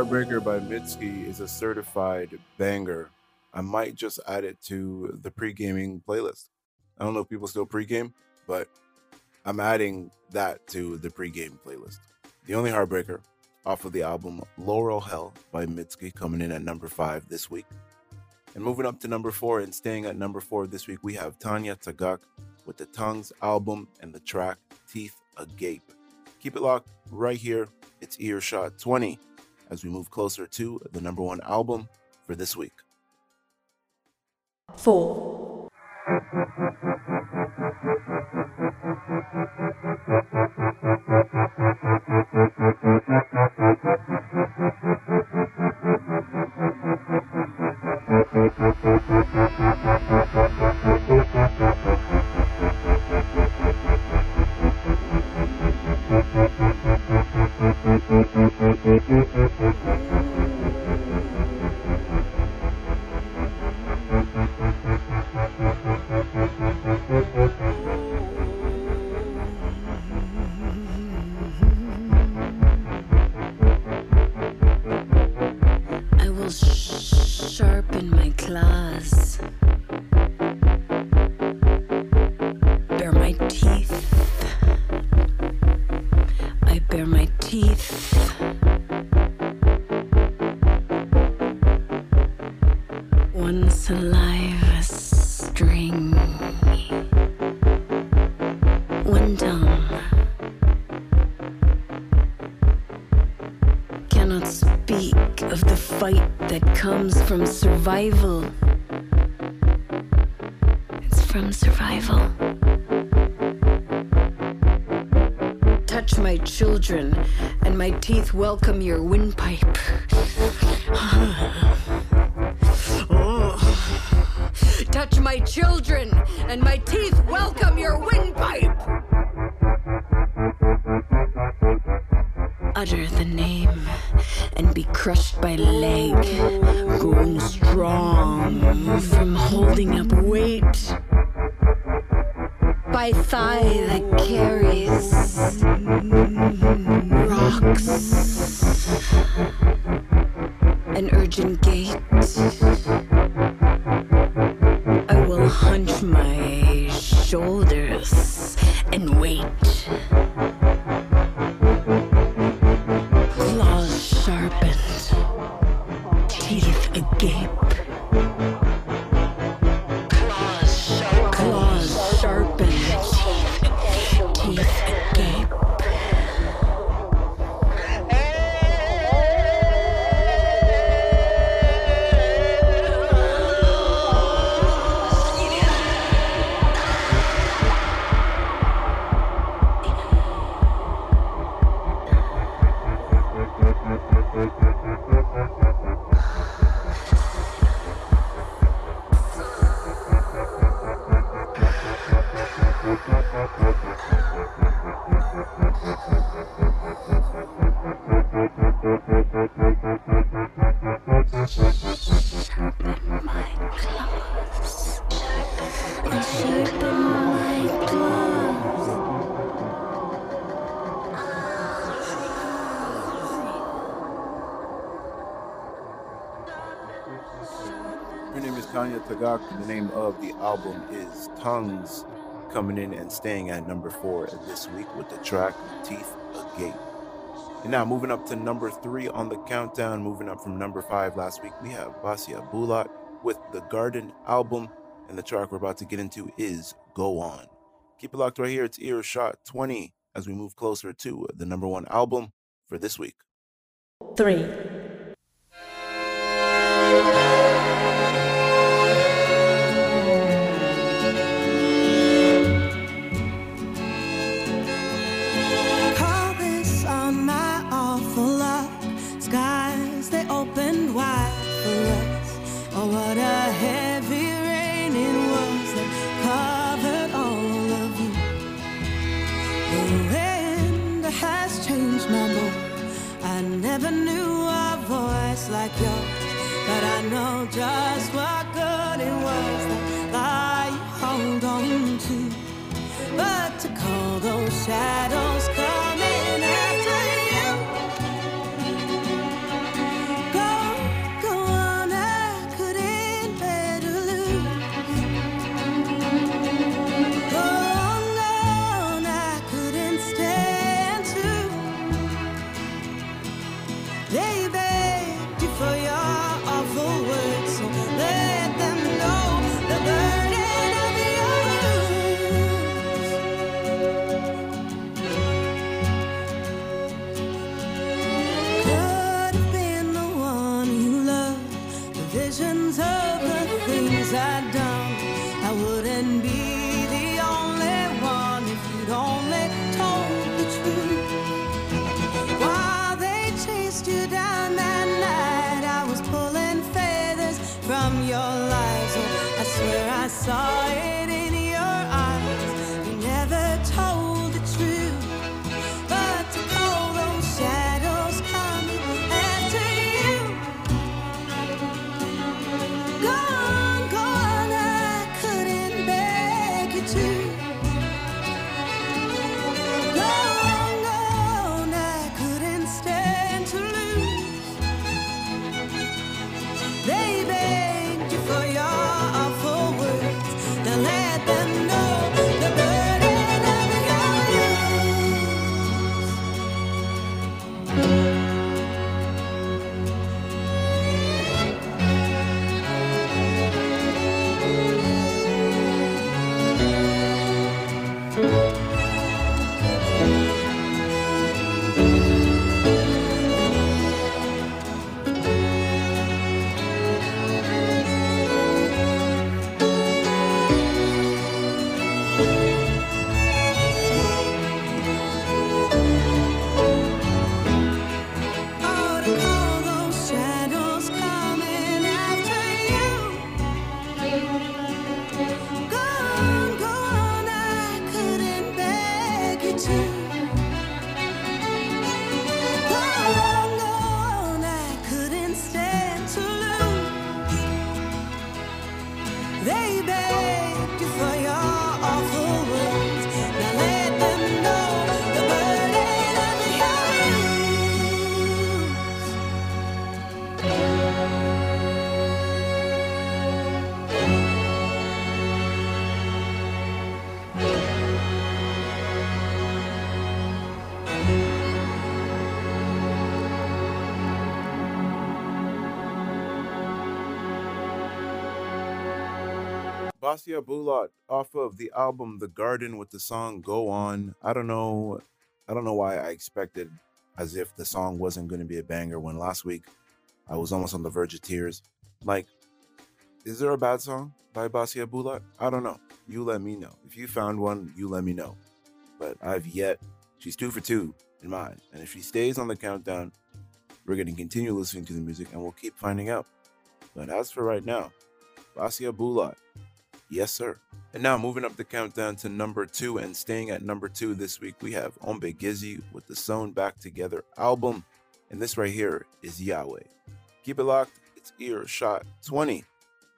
Heartbreaker by Mitski is a certified banger. I might just add it to the pre gaming playlist. I don't know if people still pre game, but I'm adding that to the pre game playlist. The Only Heartbreaker off of the album Laurel Hell by Mitski coming in at number five this week. And moving up to number four and staying at number four this week, we have Tanya Tagaq with the Tongues album and the track Teeth Agape. Keep it locked right here. It's Earshot 20 as we move closer to the number one album for this week. Four. Comes from survival. It's from survival. Touch my children, and my teeth welcome your windpipe. Touch my children, and my teeth welcome your windpipe. utter the name and be crushed by leg, The name of the album is Tongues, coming in and staying at number four this week with the track Teeth Agape. And now moving up to number three on the countdown, moving up from number five last week, we have Basia Bulat with the Garden album, and the track we're about to get into is Go On. Keep it locked right here. It's Earshot 20 as we move closer to the number one album for this week. 3, know just what good it was that I hold on to. But to call those shadows coming Basia Bulat off of the album The Garden with the song Go On. I don't know. I don't know why I expected as if the song wasn't going to be a banger when last week I was almost on the verge of tears. Like, is there a bad song by Basia Bulat? I don't know. You let me know. If you found one, you let me know. But I've yet. She's two for two in mine. And if she stays on the countdown, we're going to continue listening to the music and we'll keep finding out. But as for right now, Basia Bulat. Yes, sir. And now moving up the countdown to number two and staying at number two this week, we have Ombiigizi with the Sewn Back Together album. And this right here is Yahweh. Keep it locked. It's Earshot 20.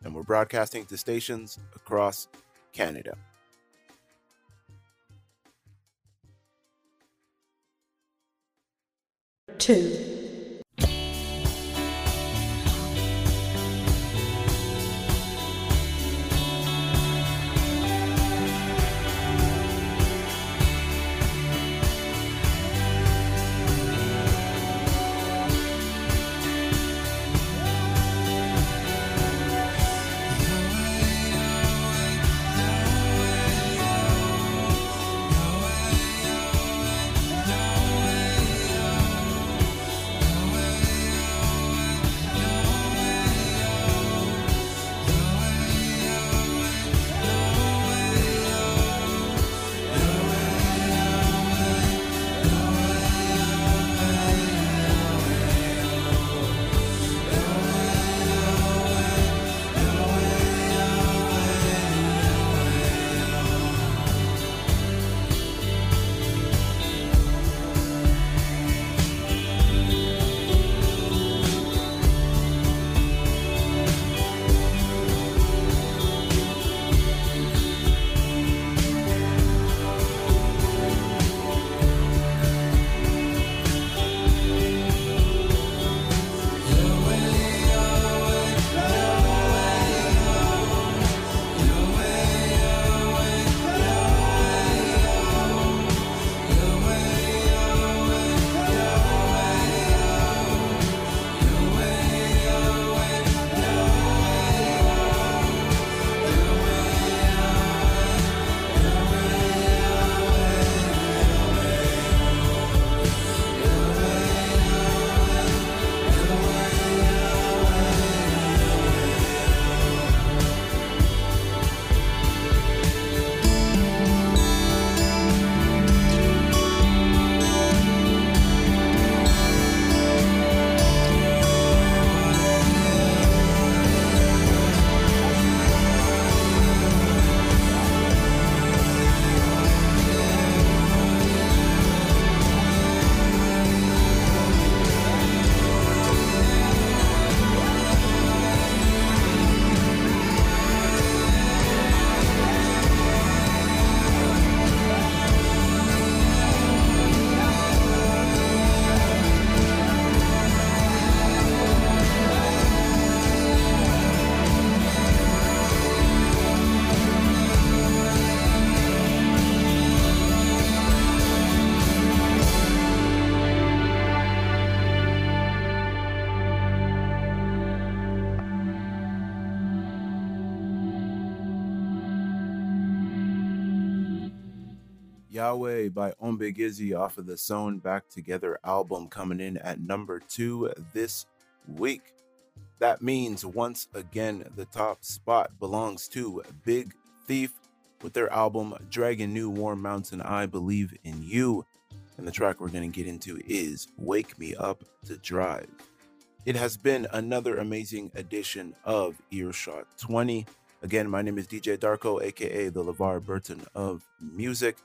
And we're broadcasting to stations across Canada. two, Yahweh by Ombiigizi off of the Sewn Back Together album coming in at number two this week. That means once again the top spot belongs to Big Thief with their album Dragon New Warm Mountain I Believe in You. And the track we're going to get into is Wake Me Up to Drive. It has been another amazing edition of Earshot 20. Again, my name is DJ Darko, aka the LeVar Burton of music.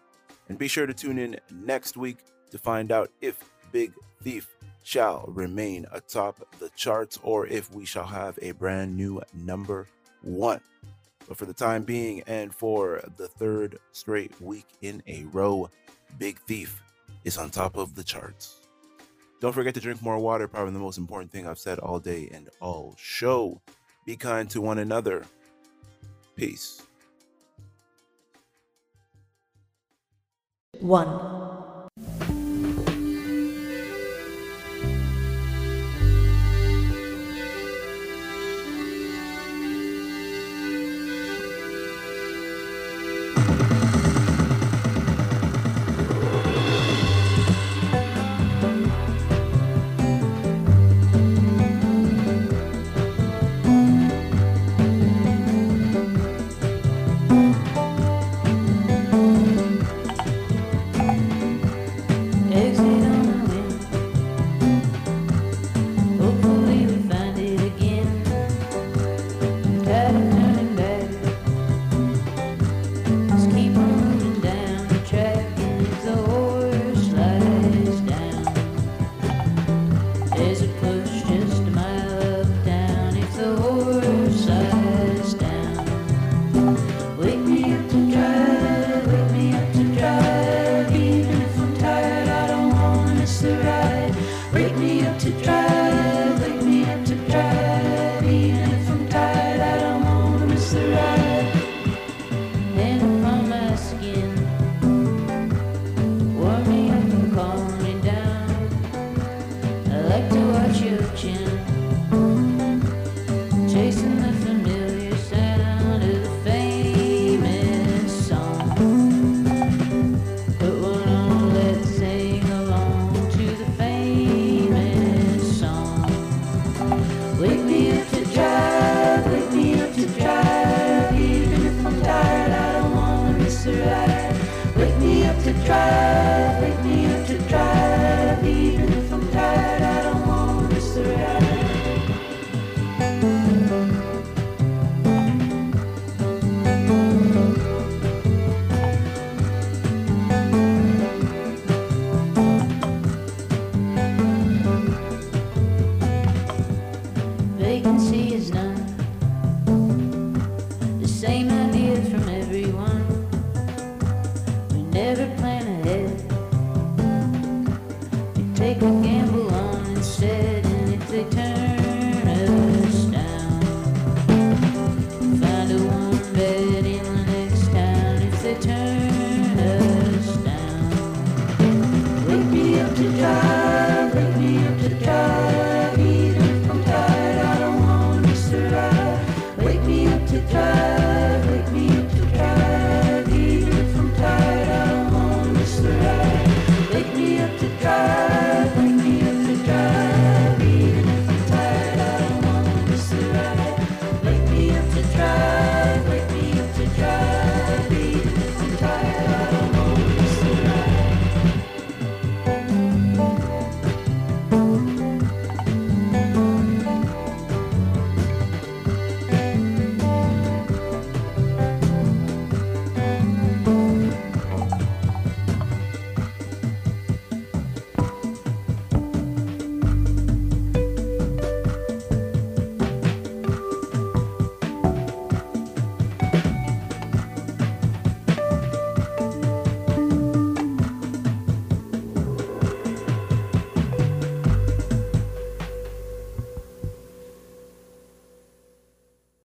And be sure to tune in next week to find out if Big Thief shall remain atop the charts or if we shall have a brand new number one. But for the time being, and for the third straight week in a row, Big Thief is on top of the charts. Don't forget to drink more water, probably the most important thing I've said all day and all show. Be kind to one another. Peace. 1.